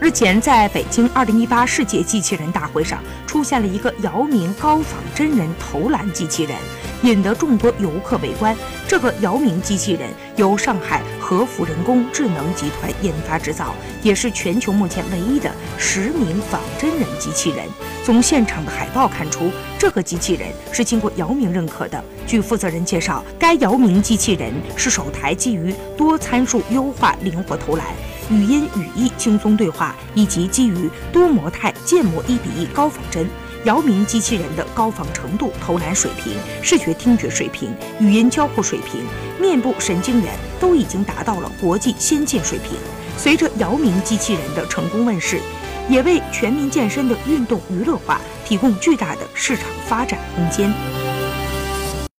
日前，在北京2018世界机器人大会上，出现了一个姚明高仿真人投篮机器人，引得众多游客围观。这个姚明机器人由上海和福人工智能集团研发制造，也是全球目前唯一的实名仿真人机器人。从现场的海报看出，这个机器人是经过姚明认可的。据负责人介绍，该姚明机器人是首台基于多参数优化灵活投篮。语音语义轻松对话，以及基于多模态建模一比一高仿真，姚明机器人的高仿程度、投篮水平、视觉听觉水平、语音交互水平、面部神经元都已经达到了国际先进水平。随着姚明机器人的成功问世，也为全民健身的运动娱乐化提供巨大的市场发展空间。